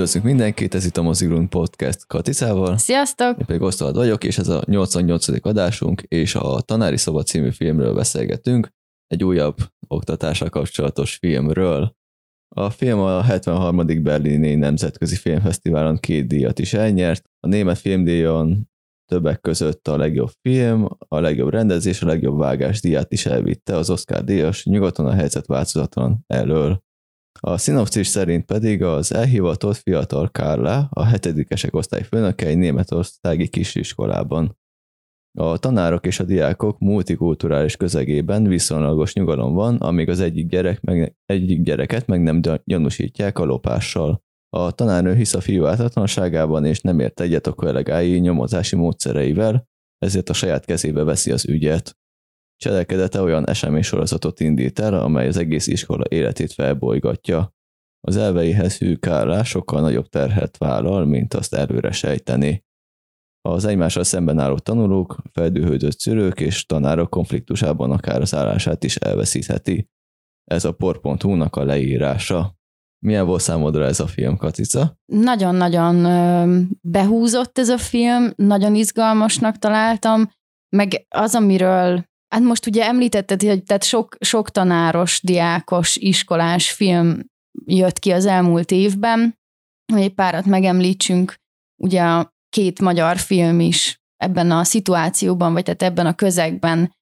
Üdvözlünk mindenkit, ez itt a Mozigrund Podcast Katicával. Sziasztok! Én pedig Osztald vagyok, és ez a 88. adásunk, és a Tanári Szoba című filmről beszélgetünk, egy újabb oktatással kapcsolatos filmről. A film a 73. Berlini Nemzetközi Filmfesztiválon két díjat is elnyert. A német filmdíjon többek között a legjobb film, a legjobb rendezés, a legjobb vágás díját is elvitte az Oscar díjas nyugaton a helyzet változatlan elől. A szinopszis szerint pedig az elhivatott fiatal Kárla, a hetedikesek osztály főnöke egy németországi kisiskolában. A tanárok és a diákok multikulturális közegében viszonylagos nyugalom van, amíg az egyik, gyerek meg, egyik gyereket meg nem gyanúsítják a lopással. A tanárnő hisz a fiú ártatlanságában és nem ért egyet a kollégái nyomozási módszereivel, ezért a saját kezébe veszi az ügyet. Cselekedete olyan eseménysorozatot indít el, amely az egész iskola életét felbolygatja. Az elveihez hű Kárlá sokkal nagyobb terhet vállal, mint azt előre sejteni. Az egymással szemben álló tanulók, feldühődött szülők és tanárok konfliktusában akár az állását is elveszítheti. Ez a por.hu-nak a leírása. Milyen volt számodra ez a film, Katica? Nagyon-nagyon behúzott ez a film, nagyon izgalmasnak találtam, meg az, amiről Hát most ugye említetted, hogy tehát sok, sok tanáros, diákos, iskolás film jött ki az elmúlt évben, hogy egy párat megemlítsünk, ugye a két magyar film is ebben a szituációban, vagy tehát ebben a közegben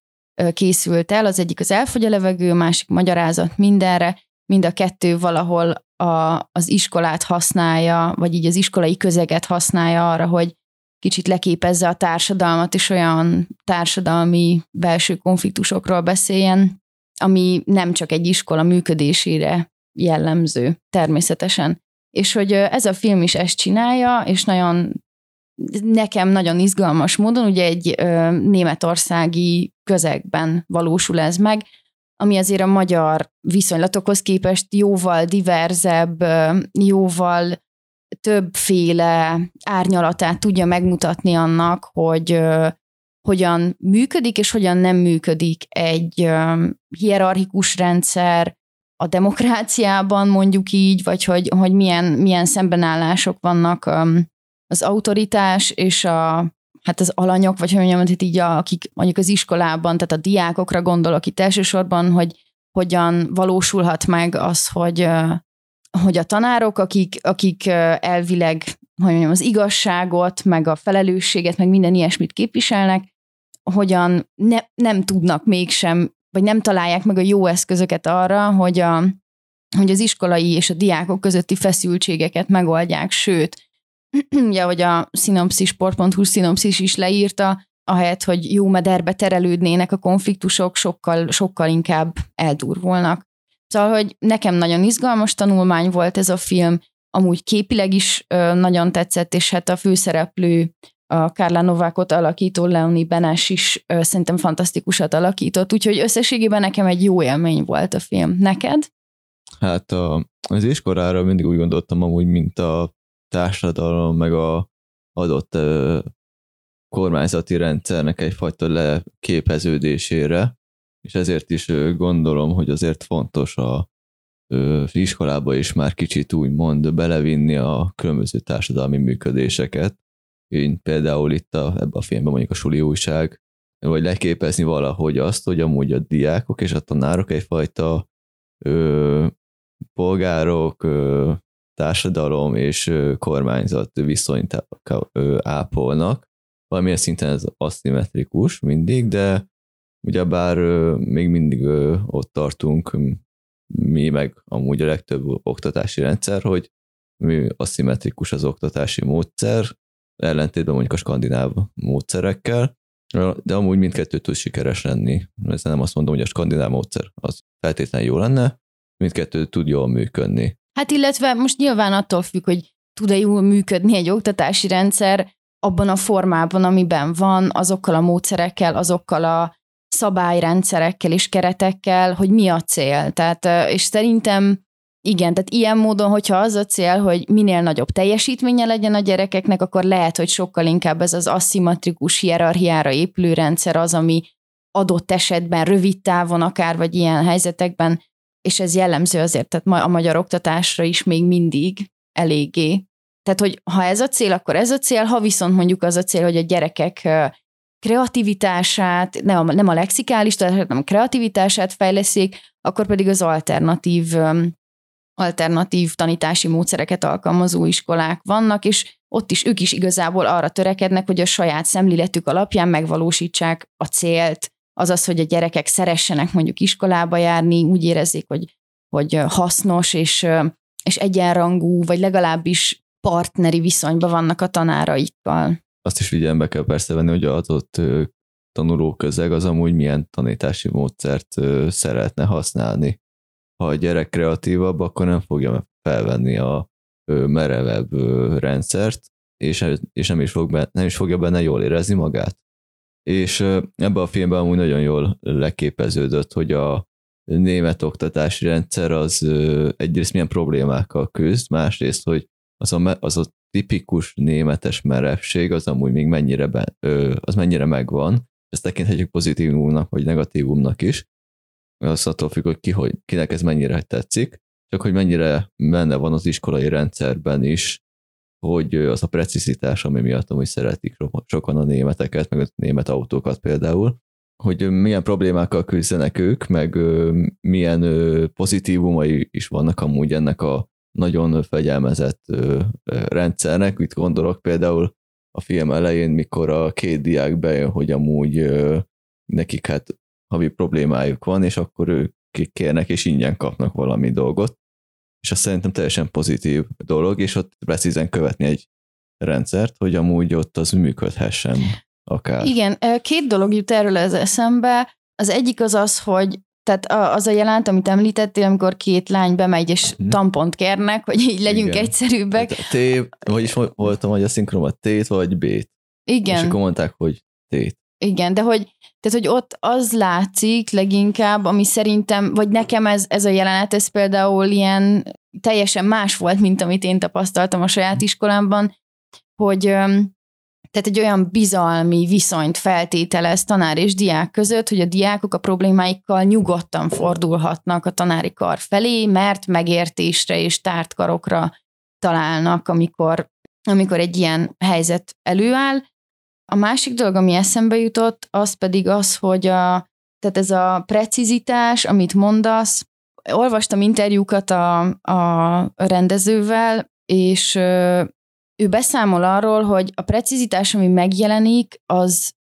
készült el. Az egyik az Elfogy a levegő, a másik Magyarázat mindenre. Mind a kettő valahol a, az iskolát használja, vagy így az iskolai közeget használja arra, hogy kicsit leképezze a társadalmat, és olyan társadalmi belső konfliktusokról beszéljen, ami nem csak egy iskola működésére jellemző természetesen. És hogy ez a film is ezt csinálja, és nagyon nekem nagyon izgalmas módon, ugye egy ö, németországi közegben valósul ez meg, ami azért a magyar viszonylatokhoz képest jóval diverzebb, jóval többféle árnyalatát tudja megmutatni annak, hogy hogyan működik és hogyan nem működik egy hierarchikus rendszer a demokráciában, mondjuk így, vagy hogy, hogy milyen, milyen szembenállások vannak az autoritás és a, hát az alanyok, vagy hogy mondjam, hogy így a, akik mondjuk az iskolában, tehát a diákokra gondolok itt elsősorban, hogy hogyan valósulhat meg az, hogy hogy a tanárok, akik, akik elvileg hogy mondjam, az igazságot, meg a felelősséget, meg minden ilyesmit képviselnek, hogyan ne, nem tudnak mégsem, vagy nem találják meg a jó eszközöket arra, hogy, a, hogy az iskolai és a diákok közötti feszültségeket megoldják, sőt, ugye, hogy a Sport.hu szinopszis is leírta, ahelyett, hogy jó mederbe terelődnének a konfliktusok, sokkal, sokkal inkább eldurvolnak. Szóval, hogy nekem nagyon izgalmas tanulmány volt ez a film, amúgy képileg is nagyon tetszett, és hát a főszereplő, a Kárlá Novákot alakító Leoni Benes is ö, szerintem fantasztikusat alakított, úgyhogy összességében nekem egy jó élmény volt a film. Neked? Hát a, az iskolára mindig úgy gondoltam amúgy, mint a társadalom, meg a adott ö, kormányzati rendszernek egyfajta leképeződésére, és ezért is gondolom, hogy azért fontos a iskolába is már kicsit úgy mond belevinni a különböző társadalmi működéseket. Én például itt a, ebben a filmben mondjuk a suli újság, vagy leképezni valahogy azt, hogy amúgy a diákok és a tanárok egyfajta ö, polgárok, ö, társadalom és ö, kormányzat viszonyt ápolnak. Valamilyen szinten ez aszimmetrikus mindig, de ugyebár még mindig ott tartunk, mi meg amúgy a legtöbb oktatási rendszer, hogy mi aszimmetrikus az oktatási módszer, ellentétben mondjuk a skandináv módszerekkel, de amúgy mindkettő tud sikeres lenni. Ezzel nem azt mondom, hogy a skandináv módszer az feltétlenül jó lenne, mindkettő tud jól működni. Hát illetve most nyilván attól függ, hogy tud-e jól működni egy oktatási rendszer abban a formában, amiben van, azokkal a módszerekkel, azokkal a szabályrendszerekkel és keretekkel, hogy mi a cél. Tehát, és szerintem igen, tehát ilyen módon, hogyha az a cél, hogy minél nagyobb teljesítménye legyen a gyerekeknek, akkor lehet, hogy sokkal inkább ez az aszimmetrikus hierarchiára épülő rendszer az, ami adott esetben, rövid távon akár, vagy ilyen helyzetekben, és ez jellemző azért, tehát a magyar oktatásra is még mindig eléggé. Tehát, hogy ha ez a cél, akkor ez a cél, ha viszont mondjuk az a cél, hogy a gyerekek kreativitását, nem a, nem a lexikális, tehát nem a kreativitását fejleszik, akkor pedig az alternatív alternatív tanítási módszereket alkalmazó iskolák vannak, és ott is ők is igazából arra törekednek, hogy a saját szemléletük alapján megvalósítsák a célt, azaz, hogy a gyerekek szeressenek mondjuk iskolába járni, úgy érezzék, hogy, hogy hasznos és, és egyenrangú, vagy legalábbis partneri viszonyban vannak a tanáraikkal. Azt is figyelembe kell persze venni, hogy az adott tanuló közeg az amúgy milyen tanítási módszert szeretne használni. Ha a gyerek kreatívabb, akkor nem fogja felvenni a merevebb rendszert, és, és nem, is fog benne, nem is fogja benne jól érezni magát. És ebben a filmben amúgy nagyon jól leképeződött, hogy a német oktatási rendszer az egyrészt milyen problémákkal küzd, másrészt, hogy az a, az a tipikus németes merevség az amúgy még mennyire, be, az mennyire megvan, ezt tekinthetjük pozitívumnak vagy negatívumnak is, az attól függ, hogy ki, hogy, kinek ez mennyire tetszik, csak hogy mennyire benne van az iskolai rendszerben is, hogy az a precizitás, ami miatt amúgy szeretik sokan a németeket, meg a német autókat például, hogy milyen problémákkal küzdenek ők, meg milyen pozitívumai is vannak amúgy ennek a nagyon fegyelmezett rendszernek. Itt gondolok például a film elején, mikor a két diák bejön, hogy amúgy nekik hát havi problémájuk van, és akkor ők kérnek és ingyen kapnak valami dolgot, és azt szerintem teljesen pozitív dolog, és ott precízen követni egy rendszert, hogy amúgy ott az működhessen akár. Igen, két dolog jut erről az eszembe. Az egyik az az, hogy tehát az a jelent, amit említettél, amikor két lány bemegy és hmm. tampont kérnek, hogy így legyünk Igen. egyszerűbbek. Hát T, vagyis voltam, hogy a szinkromat T-t vagy B-t. Igen. És akkor mondták, hogy T-t. Igen, de hogy, tehát, hogy ott az látszik leginkább, ami szerintem, vagy nekem ez, ez a jelenet, ez például ilyen teljesen más volt, mint amit én tapasztaltam a saját iskolámban, hogy tehát egy olyan bizalmi viszonyt feltételez tanár és diák között, hogy a diákok a problémáikkal nyugodtan fordulhatnak a tanári kar felé, mert megértésre és tártkarokra találnak, amikor, amikor egy ilyen helyzet előáll. A másik dolog, ami eszembe jutott, az pedig az, hogy a, tehát ez a precizitás, amit mondasz, olvastam interjúkat a, a rendezővel, és ő beszámol arról, hogy a precizitás, ami megjelenik, az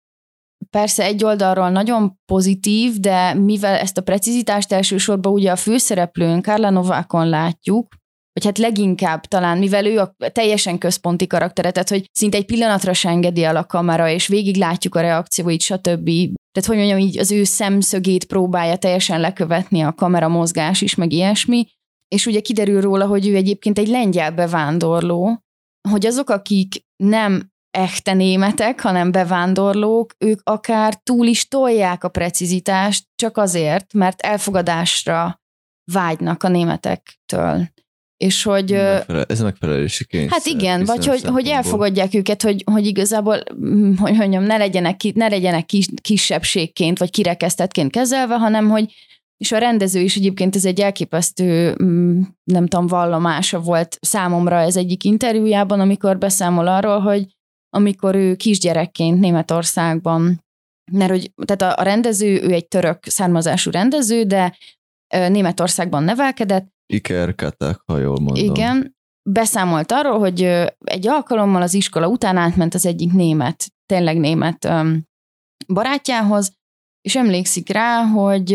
persze egy oldalról nagyon pozitív, de mivel ezt a precizitást elsősorban ugye a főszereplőn, Karla Novákon látjuk, vagy hát leginkább talán, mivel ő a teljesen központi karaktere, tehát hogy szinte egy pillanatra se engedi el a kamera, és végig látjuk a reakcióit, stb. Tehát, hogy mondjam, így az ő szemszögét próbálja teljesen lekövetni a kamera mozgás is, meg ilyesmi, és ugye kiderül róla, hogy ő egyébként egy lengyel bevándorló, hogy azok, akik nem echte németek, hanem bevándorlók, ők akár túl is tolják a precizitást, csak azért, mert elfogadásra vágynak a németektől. És hogy... Megfelel, ez megfelelési kényszer. Hát igen, vagy hogy, hogy elfogadják őket, hogy, hogy igazából, mm, hogy mondjam, ne legyenek, ne legyenek kis, kisebbségként, vagy kirekesztettként kezelve, hanem hogy és a rendező is egyébként ez egy elképesztő, mm, nem tudom, vallomása volt számomra ez egyik interjújában, amikor beszámol arról, hogy amikor ő kisgyerekként Németországban, mert hogy, tehát a, a rendező, ő egy török származású rendező, de Németországban nevelkedett. Iker ha jól mondom. Igen, beszámolt arról, hogy egy alkalommal az iskola után átment az egyik német, tényleg német barátjához, és emlékszik rá, hogy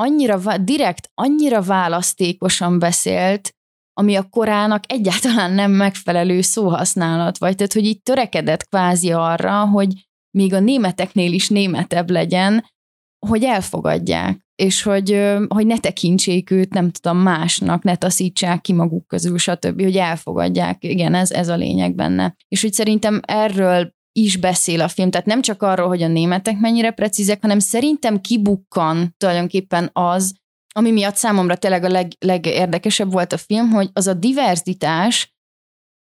annyira, direkt, annyira választékosan beszélt, ami a korának egyáltalán nem megfelelő szóhasználat, vagy tehát, hogy így törekedett kvázi arra, hogy még a németeknél is németebb legyen, hogy elfogadják, és hogy, hogy ne tekintsék őt, nem tudom, másnak, ne taszítsák ki maguk közül, stb., hogy elfogadják. Igen, ez, ez a lényeg benne. És hogy szerintem erről is beszél a film. Tehát nem csak arról, hogy a németek mennyire precízek, hanem szerintem kibukkan tulajdonképpen az, ami miatt számomra tényleg a leg, legérdekesebb volt a film, hogy az a diverzitás,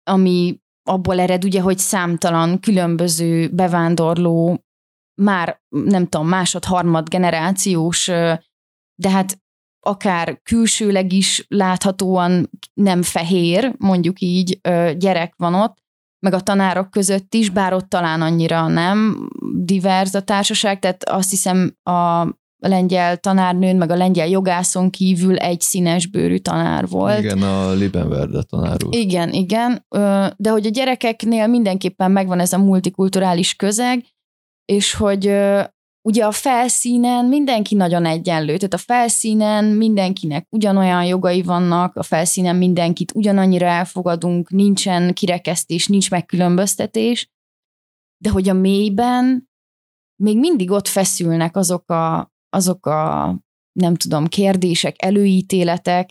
ami abból ered ugye, hogy számtalan különböző bevándorló, már nem tudom, másod, harmad generációs, de hát akár külsőleg is láthatóan nem fehér, mondjuk így gyerek van ott, meg a tanárok között is, bár ott talán annyira nem divers a társaság, tehát azt hiszem a lengyel tanárnőn, meg a lengyel jogászon kívül egy színes bőrű tanár volt. Igen, a Libenverde tanár úr. Igen, igen, de hogy a gyerekeknél mindenképpen megvan ez a multikulturális közeg, és hogy ugye a felszínen mindenki nagyon egyenlő, tehát a felszínen mindenkinek ugyanolyan jogai vannak, a felszínen mindenkit ugyanannyira elfogadunk, nincsen kirekesztés, nincs megkülönböztetés, de hogy a mélyben még mindig ott feszülnek azok a, azok a nem tudom, kérdések, előítéletek,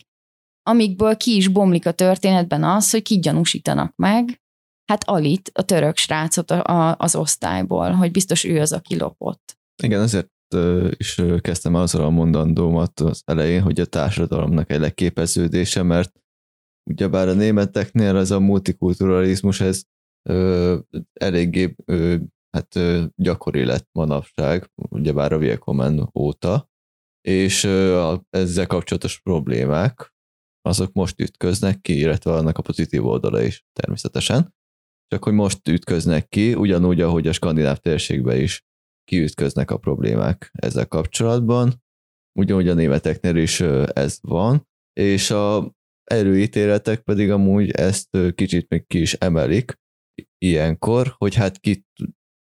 amikből ki is bomlik a történetben az, hogy ki gyanúsítanak meg, hát Alit, a török srácot a, a, az osztályból, hogy biztos ő az, aki lopott. Igen, ezért is kezdtem azzal a mondandómat az elején, hogy a társadalomnak egy leképeződése, mert ugyebár a németeknél ez a multikulturalizmus, ez ö, eléggé ö, hát ö, gyakori lett manapság, ugyebár a Willkommen óta, és ö, a, ezzel kapcsolatos problémák, azok most ütköznek ki, illetve annak a pozitív oldala is természetesen, csak hogy most ütköznek ki, ugyanúgy, ahogy a skandináv térségben is kiütköznek a problémák ezzel kapcsolatban, ugyanúgy a németeknél is ez van, és a erőítéletek pedig amúgy ezt kicsit még ki is emelik ilyenkor, hogy hát kit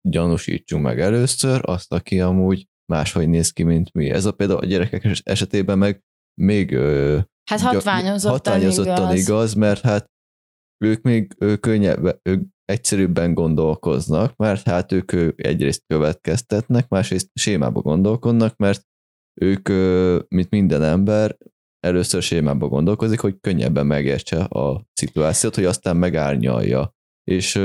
gyanúsítsunk meg először, azt, aki amúgy máshogy néz ki, mint mi. Ez a például a gyerekek esetében meg még hát hatványozottan, hatványozottan igaz. igaz, mert hát ők még ők könnyebb, ők egyszerűbben gondolkoznak, mert hát ők egyrészt következtetnek, másrészt sémába gondolkodnak, mert ők, mint minden ember, először sémába gondolkozik, hogy könnyebben megértse a szituációt, hogy aztán megárnyalja. És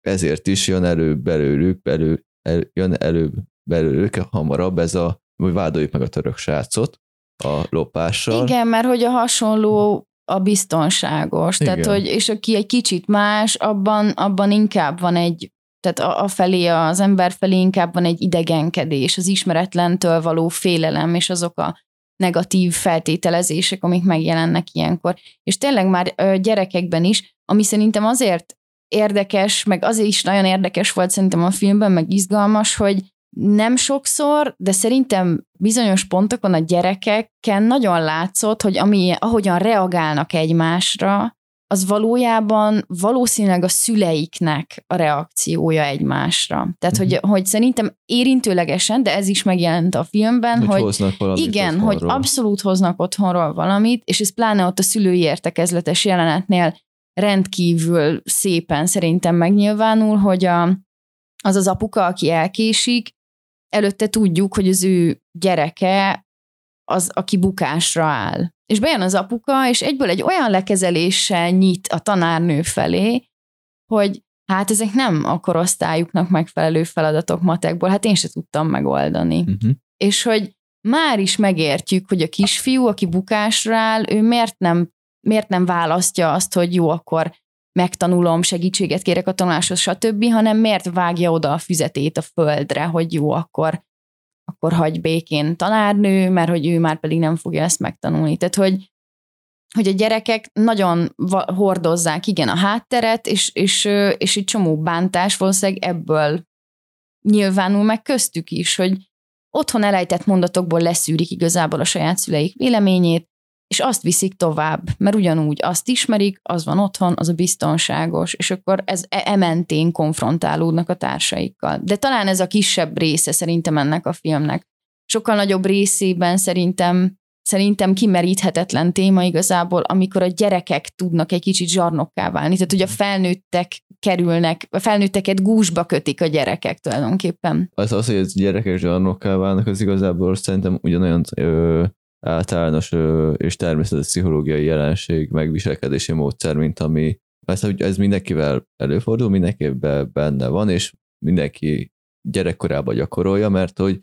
ezért is jön elő belőlük, belül, el, jön elő belőlük hamarabb ez a, hogy vádoljuk meg a török srácot a lopással. Igen, mert hogy a hasonló a biztonságos. Igen. Tehát, hogy, és aki egy kicsit más, abban, abban inkább van egy, tehát a, a felé, az ember felé inkább van egy idegenkedés, az ismeretlentől való félelem, és azok a negatív feltételezések, amik megjelennek ilyenkor. És tényleg már gyerekekben is, ami szerintem azért érdekes, meg azért is nagyon érdekes volt szerintem a filmben, meg izgalmas, hogy nem sokszor, de szerintem bizonyos pontokon a gyerekeken nagyon látszott, hogy ami, ahogyan reagálnak egymásra, az valójában valószínűleg a szüleiknek a reakciója egymásra. Tehát, uh-huh. hogy, hogy szerintem érintőlegesen, de ez is megjelent a filmben, hogy, hogy hoznak igen, otthonról. hogy abszolút hoznak otthonról valamit, és ez pláne ott a szülői értekezletes jelenetnél rendkívül szépen szerintem megnyilvánul, hogy a, az az apuka, aki elkésik, előtte tudjuk, hogy az ő gyereke az, aki bukásra áll. És bejön az apuka, és egyből egy olyan lekezeléssel nyit a tanárnő felé, hogy hát ezek nem a korosztályuknak megfelelő feladatok matekból, hát én se tudtam megoldani. Uh-huh. És hogy már is megértjük, hogy a kisfiú, aki bukásra áll, ő miért nem, miért nem választja azt, hogy jó, akkor megtanulom, segítséget kérek a tanuláshoz, stb., hanem miért vágja oda a füzetét a földre, hogy jó, akkor, akkor hagy békén tanárnő, mert hogy ő már pedig nem fogja ezt megtanulni. Tehát, hogy, hogy a gyerekek nagyon hordozzák, igen, a hátteret, és, és, és egy csomó bántás valószínűleg ebből nyilvánul meg köztük is, hogy otthon elejtett mondatokból leszűrik igazából a saját szüleik véleményét, és azt viszik tovább, mert ugyanúgy azt ismerik, az van otthon, az a biztonságos, és akkor ez e- ementén konfrontálódnak a társaikkal. De talán ez a kisebb része szerintem ennek a filmnek. Sokkal nagyobb részében szerintem szerintem kimeríthetetlen téma igazából, amikor a gyerekek tudnak egy kicsit zsarnokká válni. Tehát, hogy a felnőttek kerülnek, a felnőtteket gúzsba kötik a gyerekek tulajdonképpen. Az az, hogy a gyerekek zsarnokká válnak, az igazából szerintem ugyanolyan általános és természetes pszichológiai jelenség, megviselkedési módszer, mint ami persze, hogy ez mindenkivel előfordul, mindenkiben benne van, és mindenki gyerekkorában gyakorolja, mert hogy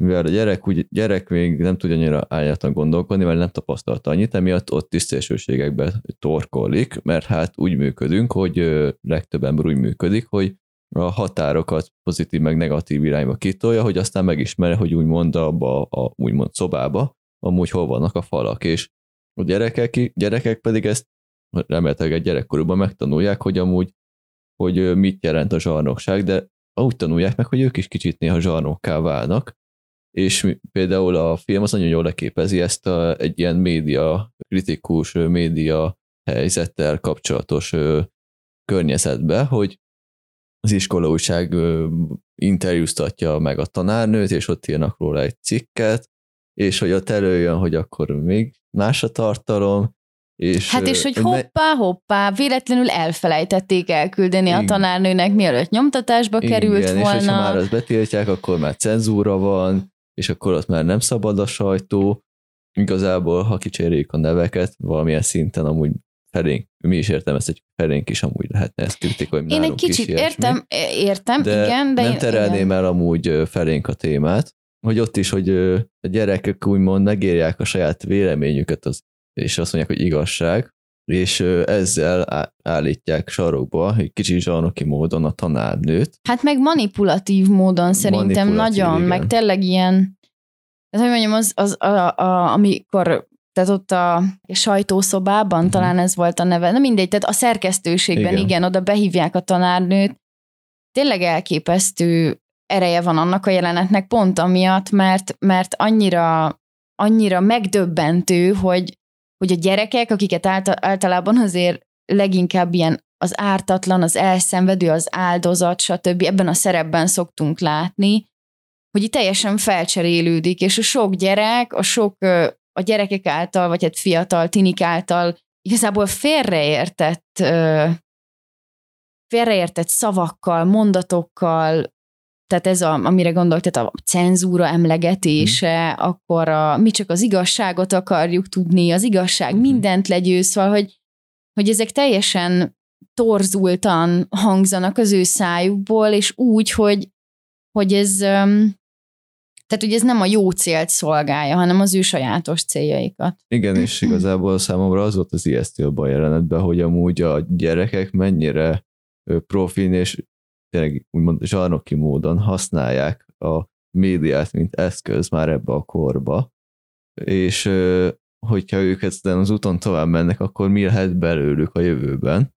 mivel a gyerek, úgy, gyerek még nem tudja annyira álljátan gondolkodni, mert nem tapasztalta annyit, emiatt ott tisztességekbe torkolik, mert hát úgy működünk, hogy legtöbb ember úgy működik, hogy a határokat pozitív meg negatív irányba kitolja, hogy aztán megismerje, hogy úgymond abba a úgymond szobába amúgy hol vannak a falak, és a gyerekek, gyerekek pedig ezt remélhetőleg egy gyerekkorúban megtanulják, hogy amúgy hogy mit jelent a zsarnokság, de úgy tanulják meg, hogy ők is kicsit néha zsarnokká válnak, és például a film az nagyon jól leképezi ezt a, egy ilyen média, kritikus média helyzettel kapcsolatos környezetbe, hogy az iskolaújság interjúztatja meg a tanárnőt, és ott írnak róla egy cikket, és hogy ott előjön, hogy akkor még más a tartalom, és, hát és hogy hoppá, hoppá, véletlenül elfelejtették elküldeni igen. a tanárnőnek, mielőtt nyomtatásba igen, került igen, volna. és ha már azt betiltják, akkor már cenzúra van, és akkor ott már nem szabad a sajtó. Igazából, ha kicseréljük a neveket, valamilyen szinten amúgy felénk, mi is értem ezt, hogy felénk is amúgy lehetne ezt kritikai. Én egy kicsit értem, értem, de igen, de nem én, terelném igen. el amúgy felénk a témát, hogy ott is, hogy a gyerekek úgymond megírják a saját véleményüket, az, és azt mondják, hogy igazság, és ezzel állítják sarokba, egy kicsit zsarnoki módon a tanárnőt. Hát meg manipulatív módon szerintem manipulatív, nagyon, igen. meg tényleg ilyen, hát hogy mondjam, az, az a, a, amikor tehát ott a sajtószobában, uh-huh. talán ez volt a neve, nem mindegy, tehát a szerkesztőségben, igen. igen, oda behívják a tanárnőt. Tényleg elképesztő ereje van annak a jelenetnek pont amiatt, mert, mert annyira, annyira megdöbbentő, hogy, hogy a gyerekek, akiket általában azért leginkább ilyen az ártatlan, az elszenvedő, az áldozat, stb. ebben a szerepben szoktunk látni, hogy itt teljesen felcserélődik, és a sok gyerek, a sok a gyerekek által, vagy hát fiatal tinik által igazából félreértett, félreértett szavakkal, mondatokkal, tehát ez, a, amire gondolt, tehát a cenzúra emlegetése, hmm. akkor a, mi csak az igazságot akarjuk tudni, az igazság hmm. mindent legyőz, szóval, hogy, hogy ezek teljesen torzultan hangzanak az ő szájukból, és úgy, hogy, hogy ez, tehát ugye ez nem a jó célt szolgálja, hanem az ő sajátos céljaikat. Igen, és igazából számomra az volt az ijesztő abban a jelenetben, hogy amúgy a gyerekek mennyire profin és tényleg úgymond zsarnoki módon használják a médiát, mint eszköz már ebbe a korba, és hogyha ők ezen az úton tovább mennek, akkor mi lehet belőlük a jövőben,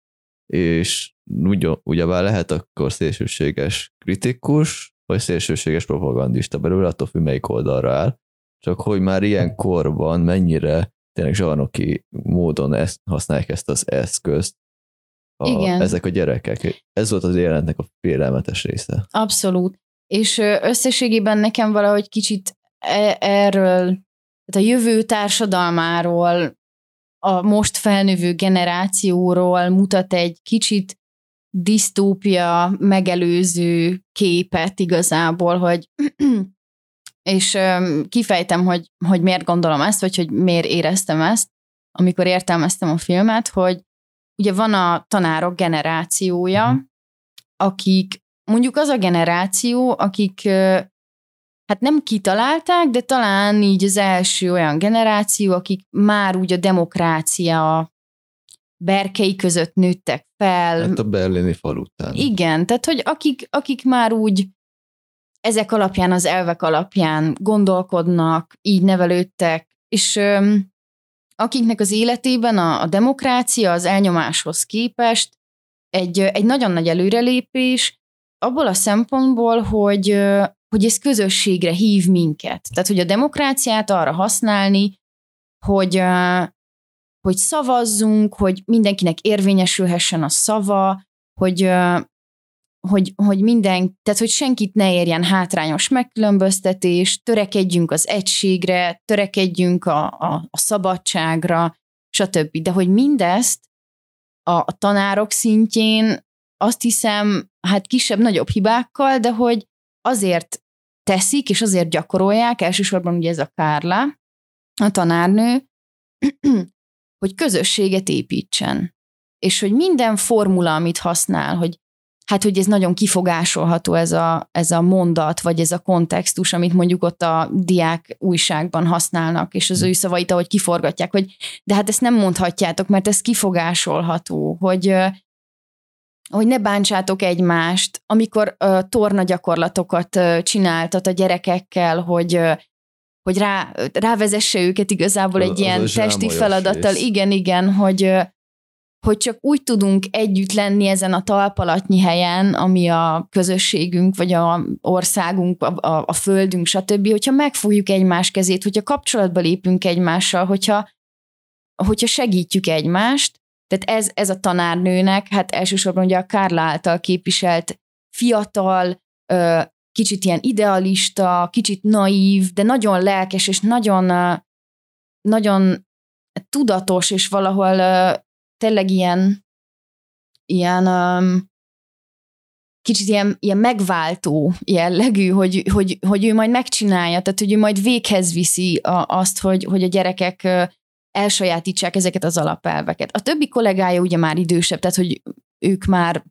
és ugye, ugyebár lehet akkor szélsőséges kritikus, vagy szélsőséges propagandista belőle, attól függ, melyik oldalra áll. Csak hogy már ilyen korban mennyire tényleg zsarnoki módon ezt, használják ezt az eszközt a, Igen. ezek a gyerekek. Ez volt az jelentnek a félelmetes része. Abszolút. És összességében nekem valahogy kicsit e- erről, tehát a jövő társadalmáról, a most felnövő generációról mutat egy kicsit disztópia megelőző képet igazából, hogy és kifejtem, hogy, hogy miért gondolom ezt, vagy hogy miért éreztem ezt, amikor értelmeztem a filmet, hogy ugye van a tanárok generációja, uh-huh. akik mondjuk az a generáció, akik hát nem kitalálták, de talán így az első olyan generáció, akik már úgy a demokrácia berkei között nőttek fel. Hát a berlini falután. Igen, tehát hogy akik, akik már úgy ezek alapján, az elvek alapján gondolkodnak, így nevelődtek, és öm, akiknek az életében a, a demokrácia az elnyomáshoz képest egy, egy nagyon nagy előrelépés, abból a szempontból, hogy, hogy ez közösségre hív minket. Tehát, hogy a demokráciát arra használni, hogy, hogy szavazzunk, hogy mindenkinek érvényesülhessen a szava, hogy, hogy, hogy minden, tehát hogy senkit ne érjen hátrányos megkülönböztetés, törekedjünk az egységre, törekedjünk a, a, a szabadságra, stb. De hogy mindezt a, a tanárok szintjén azt hiszem, hát kisebb-nagyobb hibákkal, de hogy azért teszik, és azért gyakorolják, elsősorban ugye ez a Kárla, a tanárnő, hogy közösséget építsen. És hogy minden formula, amit használ, hogy hát, hogy ez nagyon kifogásolható ez a, ez a mondat, vagy ez a kontextus, amit mondjuk ott a diák újságban használnak, és az ő szavait, ahogy kiforgatják, hogy de hát ezt nem mondhatjátok, mert ez kifogásolható, hogy hogy ne bántsátok egymást, amikor uh, torna gyakorlatokat uh, csináltat a gyerekekkel, hogy uh, hogy rá, rávezesse őket igazából egy Az- ilyen az testi feladattal. rész. Igen, igen, hogy, hogy csak úgy tudunk együtt lenni ezen a talpalatnyi helyen, ami a közösségünk, vagy a országunk, a, a, a földünk, stb., hogyha megfogjuk egymás kezét, hogyha kapcsolatba lépünk egymással, hogyha, hogyha segítjük egymást, tehát ez, ez a tanárnőnek, hát elsősorban ugye a Kárla által képviselt fiatal, kicsit ilyen idealista, kicsit naív, de nagyon lelkes, és nagyon, nagyon tudatos, és valahol tényleg ilyen, ilyen kicsit ilyen, ilyen megváltó jellegű, hogy, hogy, hogy ő majd megcsinálja, tehát hogy ő majd véghez viszi a, azt, hogy, hogy a gyerekek elsajátítsák ezeket az alapelveket. A többi kollégája ugye már idősebb, tehát hogy ők már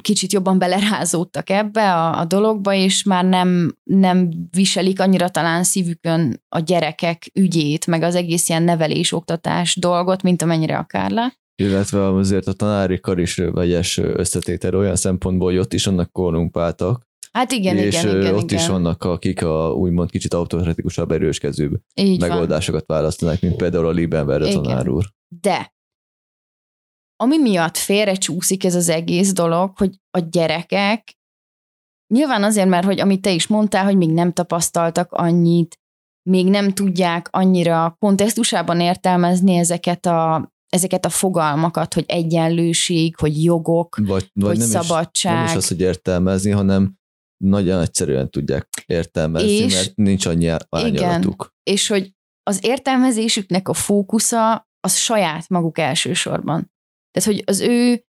kicsit jobban belerázódtak ebbe a, a dologba, és már nem, nem viselik annyira talán szívükön a gyerekek ügyét, meg az egész ilyen nevelés-oktatás dolgot, mint amennyire a Kárla. Illetve azért a tanári kar is vegyes összetétel olyan szempontból, hogy ott is vannak korrumpáltak, Hát igen, és igen, igen, ott igen. is vannak, akik a úgymond kicsit autokratikusabb, erőskezőbb Így van. megoldásokat választanak, mint például a Liebenberg tanár úr. De ami miatt félrecsúszik ez az egész dolog, hogy a gyerekek, nyilván azért, mert hogy amit te is mondtál, hogy még nem tapasztaltak annyit, még nem tudják annyira kontextusában értelmezni ezeket a, ezeket a fogalmakat, hogy egyenlőség, hogy jogok, Vagy, vagy hogy nem, is, szabadság. nem is az, hogy értelmezni, hanem nagyon egyszerűen tudják értelmezni, És- mert nincs annyi árnyalatuk. és hogy az értelmezésüknek a fókusza az saját maguk elsősorban. Tehát, hogy az ő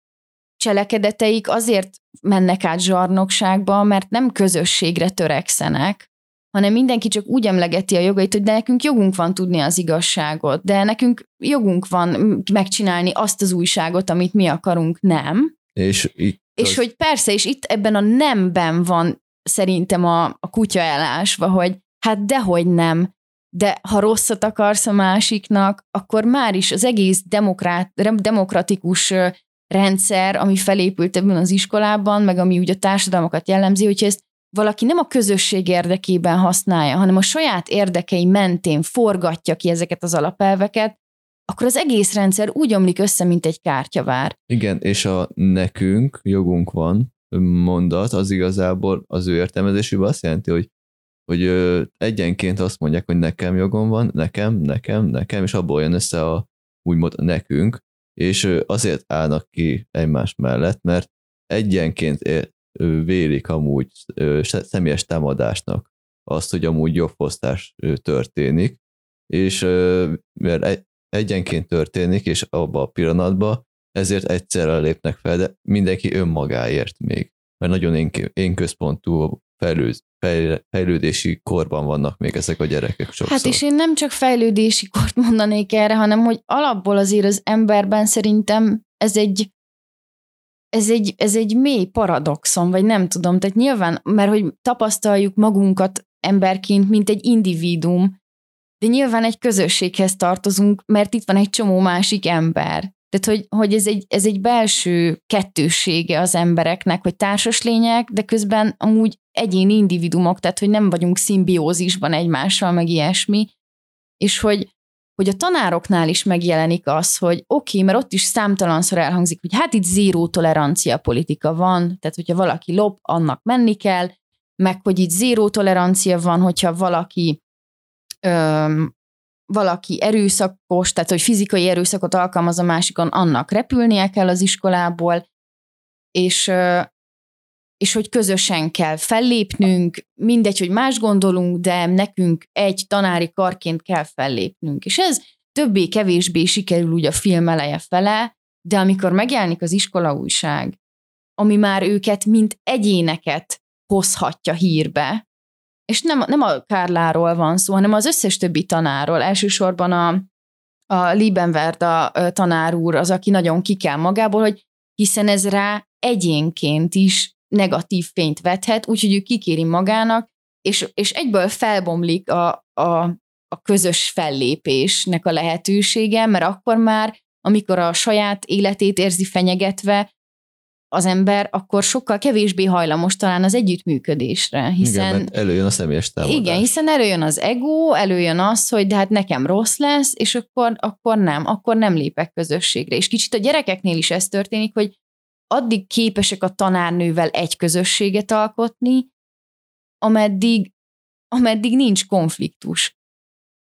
cselekedeteik azért mennek át zsarnokságba, mert nem közösségre törekszenek, hanem mindenki csak úgy emlegeti a jogait, hogy de nekünk jogunk van tudni az igazságot, de nekünk jogunk van megcsinálni azt az újságot, amit mi akarunk, nem. És itt És az, hogy persze, és itt ebben a nemben van szerintem a, a kutya elásva, hogy hát dehogy nem, de ha rosszat akarsz a másiknak, akkor már is az egész demokrát, demokratikus rendszer, ami felépült ebben az iskolában, meg ami úgy a társadalmakat jellemzi, hogyha ezt valaki nem a közösség érdekében használja, hanem a saját érdekei mentén forgatja ki ezeket az alapelveket, akkor az egész rendszer úgy omlik össze, mint egy kártyavár. igen, és a nekünk jogunk van mondat, az igazából az ő értelmezésében azt jelenti, hogy hogy egyenként azt mondják, hogy nekem jogom van, nekem, nekem, nekem, és abból jön össze a úgymond nekünk, és azért állnak ki egymás mellett, mert egyenként é- ö, vélik amúgy ö, személyes támadásnak azt, hogy amúgy jogfosztás ö, történik, és mert egy- egyenként történik, és abban a pillanatban ezért egyszerre lépnek fel, de mindenki önmagáért még, mert nagyon én, én központú fejlőd, fejl- fejlődési korban vannak még ezek a gyerekek sokszor. Hát és én nem csak fejlődési kort mondanék erre, hanem hogy alapból azért az emberben szerintem ez egy ez egy, ez egy mély paradoxon, vagy nem tudom, tehát nyilván, mert hogy tapasztaljuk magunkat emberként, mint egy individuum, de nyilván egy közösséghez tartozunk, mert itt van egy csomó másik ember. Tehát, hogy, hogy ez, egy, ez egy belső kettőssége az embereknek, hogy társas lények, de közben amúgy egyéni individumok, tehát, hogy nem vagyunk szimbiózisban egymással, meg ilyesmi, és hogy, hogy a tanároknál is megjelenik az, hogy oké, okay, mert ott is számtalanszor elhangzik, hogy hát itt zéró tolerancia politika van, tehát hogyha valaki lop, annak menni kell, meg hogy itt zéró tolerancia van, hogyha valaki öm, valaki erőszakos, tehát hogy fizikai erőszakot alkalmaz a másikon, annak repülnie kell az iskolából, és, és hogy közösen kell fellépnünk, mindegy, hogy más gondolunk, de nekünk egy tanári karként kell fellépnünk. És ez többé-kevésbé sikerül úgy a film eleje fele, de amikor megjelenik az iskola újság, ami már őket, mint egyéneket hozhatja hírbe, és nem, nem a Kárláról van szó, hanem az összes többi tanáról. Elsősorban a, a Liebenwerda tanár úr az, aki nagyon ki kell magából, hogy hiszen ez rá egyénként is negatív fényt vethet, úgyhogy ő kikéri magának, és, és egyből felbomlik a, a, a közös fellépésnek a lehetősége, mert akkor már, amikor a saját életét érzi fenyegetve, az ember akkor sokkal kevésbé hajlamos talán az együttműködésre, hiszen... Igen, mert előjön a személyes támadás. Igen, hiszen előjön az ego, előjön az, hogy de hát nekem rossz lesz, és akkor, akkor nem, akkor nem lépek közösségre. És kicsit a gyerekeknél is ez történik, hogy addig képesek a tanárnővel egy közösséget alkotni, ameddig, ameddig nincs konfliktus.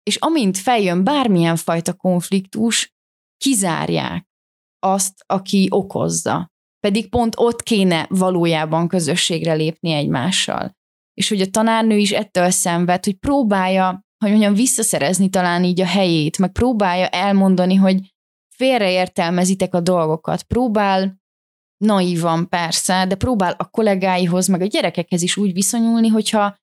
És amint feljön bármilyen fajta konfliktus, kizárják azt, aki okozza. Pedig pont ott kéne valójában közösségre lépni egymással. És hogy a tanárnő is ettől szenved, hogy próbálja, hogy mondjam, visszaszerezni talán így a helyét, meg próbálja elmondani, hogy félreértelmezitek a dolgokat, próbál naívan persze, de próbál a kollégáihoz, meg a gyerekekhez is úgy viszonyulni, hogyha,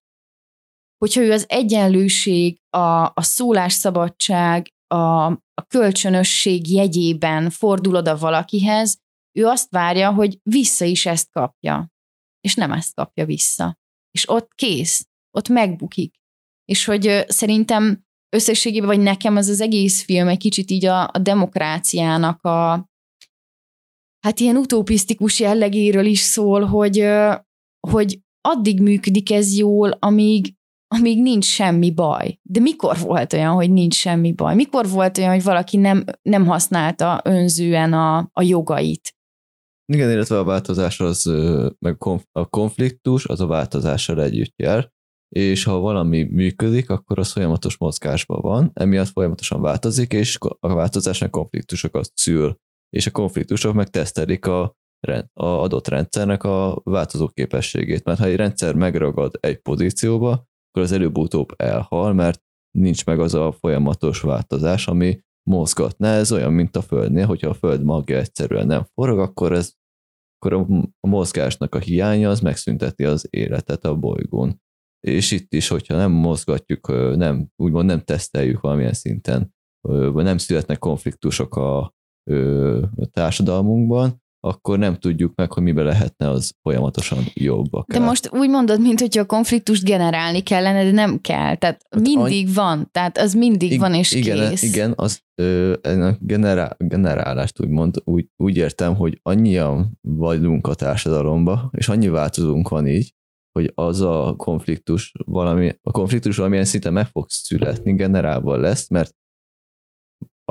hogyha ő az egyenlőség, a, a szólásszabadság, a, a kölcsönösség jegyében fordul oda valakihez, ő azt várja, hogy vissza is ezt kapja, és nem ezt kapja vissza. És ott kész, ott megbukik. És hogy szerintem összességében, vagy nekem ez az egész film egy kicsit így a, a demokráciának a, hát ilyen utopisztikus jellegéről is szól, hogy, hogy addig működik ez jól, amíg, amíg nincs semmi baj. De mikor volt olyan, hogy nincs semmi baj? Mikor volt olyan, hogy valaki nem, nem használta önzően a, a jogait? Igen, illetve a változás az, meg a konfliktus, az a változással együtt jár, és ha valami működik, akkor az folyamatos mozgásban van, emiatt folyamatosan változik, és a változásnak konfliktusokat szül és a konfliktusok meg tesztelik a, a adott rendszernek a változó képességét. Mert ha egy rendszer megragad egy pozícióba, akkor az előbb-utóbb elhal, mert nincs meg az a folyamatos változás, ami mozgatna. Ez olyan, mint a Földnél, hogyha a Föld magja egyszerűen nem forog, akkor ez akkor a mozgásnak a hiánya az megszünteti az életet a bolygón. És itt is, hogyha nem mozgatjuk, nem, úgymond nem teszteljük valamilyen szinten, vagy nem születnek konfliktusok a, ö, társadalmunkban, akkor nem tudjuk meg, hogy mibe lehetne az folyamatosan jobb. Akár. De most úgy mondod, mint hogyha a konfliktust generálni kellene, de nem kell. Tehát hát mindig any... van, tehát az mindig ig- van és igen, kész. Igen, az ö, a generá- generálást úgymond úgy, úgy értem, hogy annyian vagyunk a társadalomba, és annyi változónk van így, hogy az a konfliktus valami, a konfliktus valamilyen szinten meg fog születni, generálva lesz, mert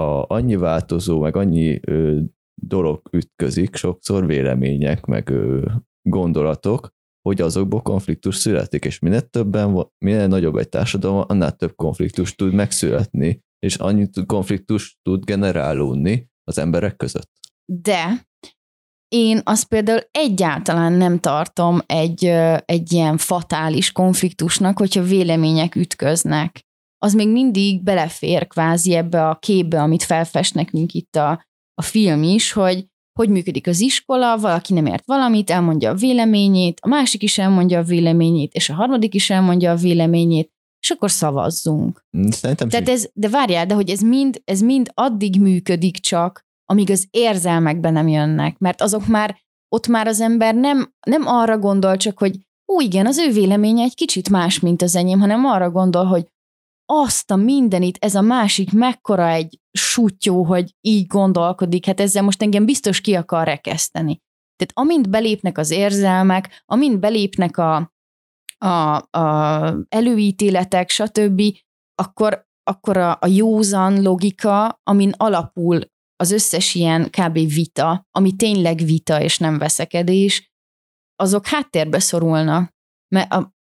a, annyi változó, meg annyi ö, dolog ütközik, sokszor vélemények, meg ö, gondolatok, hogy azokból konfliktus születik, és minél többen, minél nagyobb egy társadalom, annál több konfliktus tud megszületni, és annyi konfliktus tud generálódni az emberek között. De én azt például egyáltalán nem tartom egy, egy ilyen fatális konfliktusnak, hogyha vélemények ütköznek az még mindig belefér kvázi ebbe a képbe, amit felfest nekünk itt a, a film is, hogy hogy működik az iskola, valaki nem ért valamit, elmondja a véleményét, a másik is elmondja a véleményét, és a harmadik is elmondja a véleményét, és akkor szavazzunk. Szerintem Tehát ez, de várjál, de hogy ez mind, ez mind addig működik csak, amíg az érzelmekben nem jönnek, mert azok már, ott már az ember nem, nem arra gondol csak, hogy ó, igen, az ő véleménye egy kicsit más, mint az enyém, hanem arra gondol, hogy azt a mindenit, ez a másik mekkora egy sutyó, hogy így gondolkodik, hát ezzel most engem biztos ki akar rekeszteni. Tehát amint belépnek az érzelmek, amint belépnek a, a, a előítéletek, stb., akkor, akkor a, a józan logika, amin alapul az összes ilyen kb. vita, ami tényleg vita és nem veszekedés, azok háttérbe szorulnak mert a,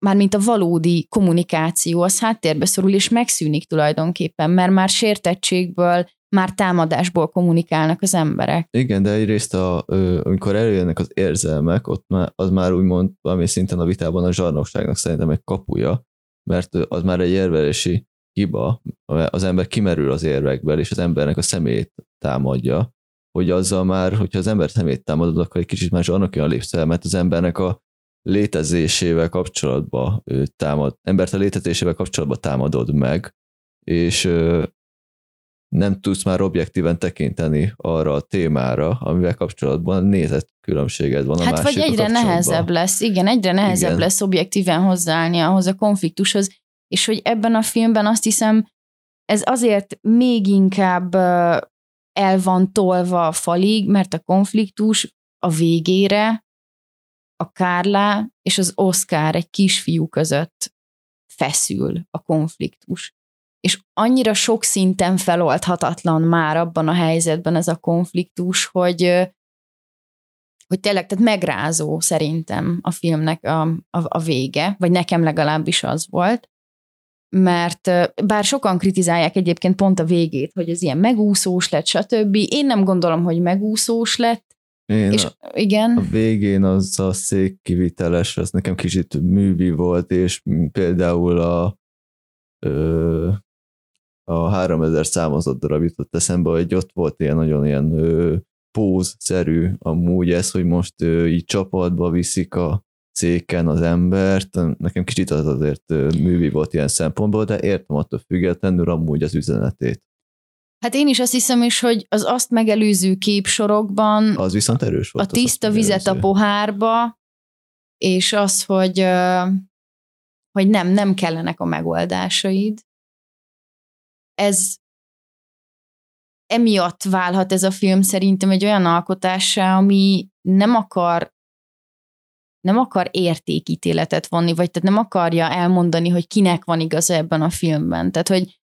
valódi kommunikáció, az háttérbe szorul, és megszűnik tulajdonképpen, mert már sértettségből, már támadásból kommunikálnak az emberek. Igen, de egyrészt a, amikor előjönnek az érzelmek, ott már, az már úgymond valami szinten a vitában a zsarnokságnak szerintem egy kapuja, mert az már egy érvelési hiba, az ember kimerül az érvekből, és az embernek a szemét támadja, hogy azzal már, hogyha az ember szemét támadod, akkor egy kicsit már zsarnokja lépsz el, mert az embernek a létezésével kapcsolatban támad, embert a létezésével kapcsolatban támadod meg, és nem tudsz már objektíven tekinteni arra a témára, amivel kapcsolatban nézett különbséged van a Hát vagy egyre nehezebb lesz, igen, egyre nehezebb igen. lesz objektíven hozzáállni ahhoz a konfliktushoz, és hogy ebben a filmben azt hiszem, ez azért még inkább el van tolva a falig, mert a konfliktus a végére a Kárlá és az Oscar egy kisfiú között feszül a konfliktus. És annyira sok szinten feloldhatatlan már abban a helyzetben ez a konfliktus, hogy, hogy tényleg, tehát megrázó szerintem a filmnek a, a, a vége, vagy nekem legalábbis az volt, mert bár sokan kritizálják egyébként pont a végét, hogy ez ilyen megúszós lett, stb. Én nem gondolom, hogy megúszós lett, Én és a, igen. a végén az a székkiviteles, az nekem kicsit művi volt, és például a ö, a 3000 számozott darab jutott eszembe, hogy ott volt ilyen nagyon ilyen ö, póz-szerű amúgy ez, hogy most ö, így csapatba viszik a széken az embert. Nekem kicsit az azért művi volt ilyen szempontból, de értem attól függetlenül amúgy az üzenetét. Hát én is azt hiszem is, hogy az azt megelőző képsorokban Az viszont erős volt. a tiszta vizet a pohárba, és az, hogy, hogy nem, nem kellenek a megoldásaid. Ez emiatt válhat ez a film szerintem egy olyan alkotássá, ami nem akar nem akar értékítéletet vonni, vagy tehát nem akarja elmondani, hogy kinek van igaza ebben a filmben. Tehát, hogy,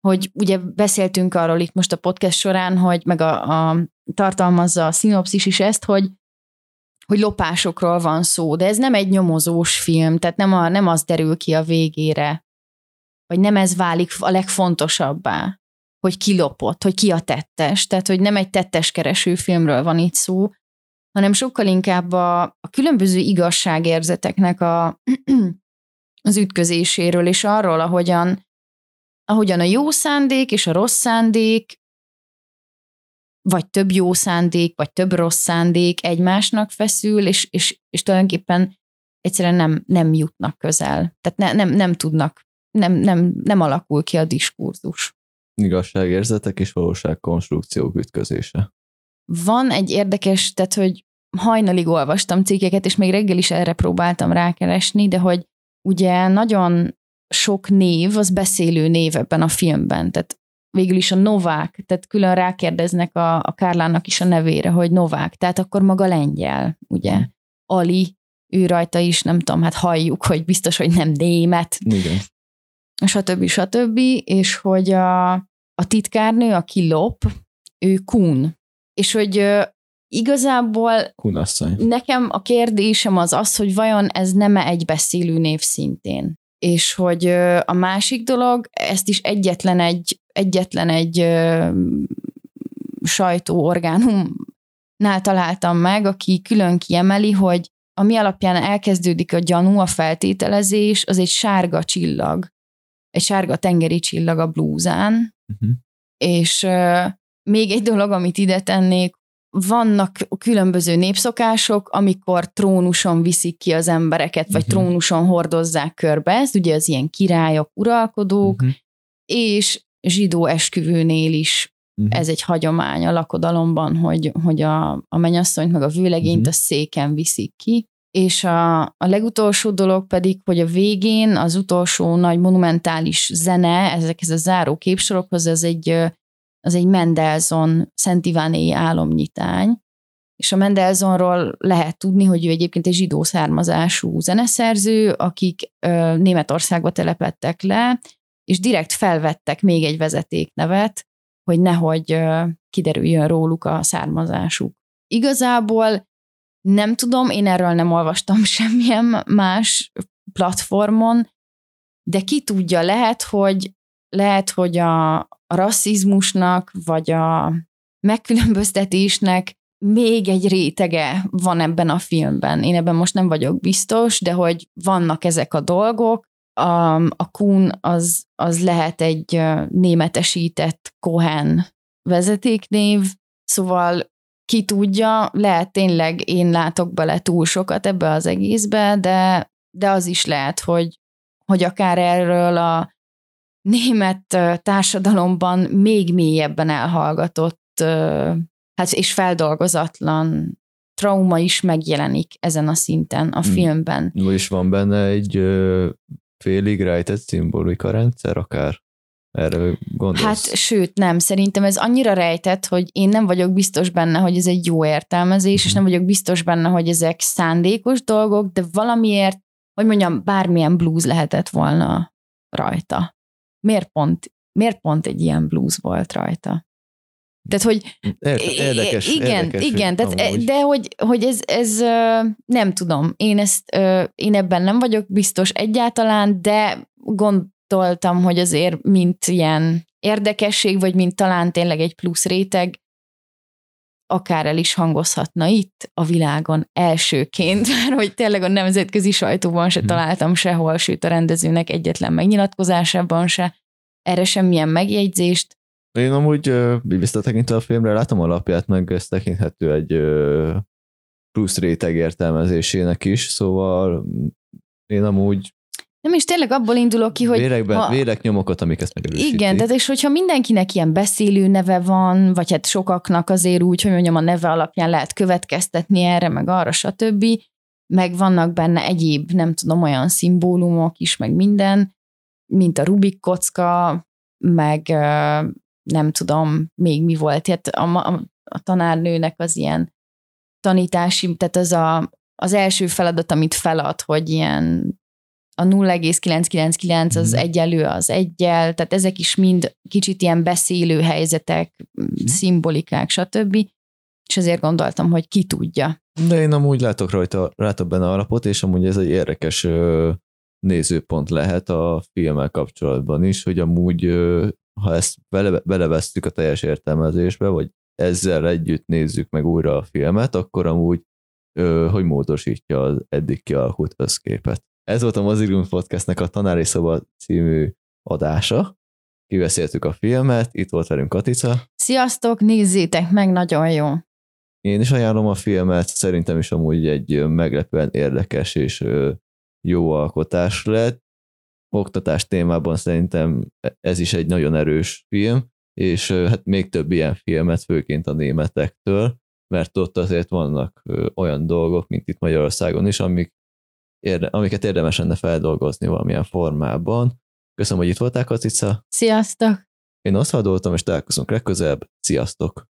hogy ugye beszéltünk arról itt most a podcast során, hogy meg a, a tartalmazza a szinopszis is ezt, hogy hogy lopásokról van szó, de ez nem egy nyomozós film, tehát nem, a, nem az derül ki a végére, vagy nem ez válik a legfontosabbá, hogy ki lopott, hogy ki a tettes, tehát hogy nem egy tettes kereső filmről van itt szó, hanem sokkal inkább a, a különböző igazságérzeteknek a, az ütközéséről, és arról, ahogyan, ahogyan a jó szándék és a rossz szándék, vagy több jó szándék, vagy több rossz szándék egymásnak feszül, és, és, és tulajdonképpen egyszerűen nem, nem jutnak közel. Tehát ne, nem, nem tudnak, nem, nem, nem alakul ki a diskurzus. Igazságérzetek és valóságkonstrukciók ütközése. Van egy érdekes, tehát hogy hajnalig olvastam cikkeket, és még reggel is erre próbáltam rákeresni, de hogy ugye nagyon sok név, az beszélő név ebben a filmben, tehát végül is a Novák, tehát külön rákérdeznek a, a Kárlának is a nevére, hogy Novák, tehát akkor maga lengyel, ugye? Mm. Ali, ő rajta is, nem tudom, hát halljuk, hogy biztos, hogy nem német, Igen. stb. stb. És hogy a, a titkárnő, aki lop, ő Kun. És hogy igazából Kunasszony. nekem a kérdésem az az, hogy vajon ez nem egy beszélő név szintén. És hogy a másik dolog, ezt is egyetlen egy, egyetlen egy sajtóorgánumnál találtam meg, aki külön kiemeli, hogy ami alapján elkezdődik a gyanú, a feltételezés, az egy sárga csillag. Egy sárga tengeri csillag a blúzán, Uh-huh. és ö, még egy dolog, amit ide tennék, vannak különböző népszokások, amikor trónuson viszik ki az embereket, vagy Mhm. trónuson hordozzák körbe, ez ugye az ilyen királyok, uralkodók, Uh-huh. és zsidó esküvőnél is Uh-huh. ez egy hagyomány a lakodalomban, hogy, hogy a, a mennyasszonyt meg a vőlegényt Mhm. a széken viszik ki. És a, a legutolsó dolog pedig, hogy a végén az utolsó nagy monumentális zene, ezekhez a záró képsorokhoz, ez egy, az egy Mendelssohn Szent Ivánéi álomnyitány, és a Mendelssohnról lehet tudni, hogy ő egyébként egy zsidó származású zeneszerző, akik ö, Németországba telepettek le, és direkt felvettek még egy vezetéknevet, hogy nehogy ö, kiderüljön róluk a származásuk. Igazából nem tudom, én erről nem olvastam semmilyen más platformon, de ki tudja, lehet, hogy lehet, hogy a, a rasszizmusnak, vagy a megkülönböztetésnek még egy rétege van ebben a filmben. Én ebben most nem vagyok biztos, de hogy vannak ezek a dolgok. A, a Kuhn az, az lehet egy németesített Cohen vezetéknév, szóval ki tudja, lehet tényleg én látok bele túl sokat ebbe az egészbe, de, de az is lehet, hogy, hogy akár erről a német társadalomban még mélyebben elhallgatott hát és feldolgozatlan trauma is megjelenik ezen a szinten a Hmm. filmben. Vagyis van benne egy félig rejtett szimbolika rendszer akár? Erre gondolsz? Hát sőt, nem. Szerintem ez annyira rejtett, hogy én nem vagyok biztos benne, hogy ez egy jó értelmezés, és nem vagyok biztos benne, hogy ezek szándékos dolgok, de valamiért, hogy mondjam, bármilyen blues lehetett volna rajta. Miért pont, miért pont egy ilyen blues volt rajta? Tehát, hogy érdekes, igen, érdekes, igen, tehát, e- de hogy, hogy ez, ez nem tudom, én ezt, én ebben nem vagyok biztos egyáltalán, de gondoltam, hogy azért mint ilyen érdekesség, vagy mint talán tényleg egy plusz réteg, akár el is hangozhatna itt a világon elsőként, mert hogy tényleg a nemzetközi sajtóban se hmm. találtam sehol, sőt a rendezőnek egyetlen megnyilatkozásában se, erre semmilyen megjegyzést, én amúgy visszatekintve a filmre látom alapját, meg ez tekinthető egy plusz réteg értelmezésének is, szóval én amúgy nem is tényleg abból indulok ki, hogy... Vérekben, ha, vérek nyomokat, amik ezt megerősítik. Igen, tehát és hogyha mindenkinek ilyen beszélő neve van, vagy hát sokaknak azért úgy, hogy mondjam, a neve alapján lehet következtetni erre, meg arra, stb., meg vannak benne egyéb, nem tudom, olyan szimbólumok is, meg minden, mint a Rubik kocka, meg nem tudom még mi volt, hát a, a, a tanárnőnek az ilyen tanítási, tehát az a, az első feladat, amit felad, hogy ilyen a 0,999 az mhm. egyelő az egyel, tehát ezek is mind kicsit ilyen beszélő helyzetek, mhm. szimbolikák, stb. És ezért gondoltam, hogy ki tudja. De én amúgy látok rajta, látok benne alapot, és amúgy ez egy érdekes nézőpont lehet a filmmel kapcsolatban is, hogy amúgy ha ezt bele, belevesztük a teljes értelmezésbe, vagy ezzel együtt nézzük meg újra a filmet, akkor amúgy hogy módosítja az eddig kialakult összképet. Ez volt a Mozigrum Podcastnek a Tanári Szoba című adása. Kiveszéltük a filmet, itt volt velünk Katica. Sziasztok, nézzétek meg, nagyon jó. Én is ajánlom a filmet, szerintem is amúgy egy meglepően érdekes és jó alkotás lett oktatás témában szerintem ez is egy nagyon erős film, és hát még több ilyen filmet, főként a németektől, mert ott azért vannak olyan dolgok, mint itt Magyarországon is, amik érde, amiket érdemes lenne feldolgozni valamilyen formában. Köszönöm, hogy itt voltál, Katica. Sziasztok! Én azt hallottam, és találkozunk legközelebb. Sziasztok!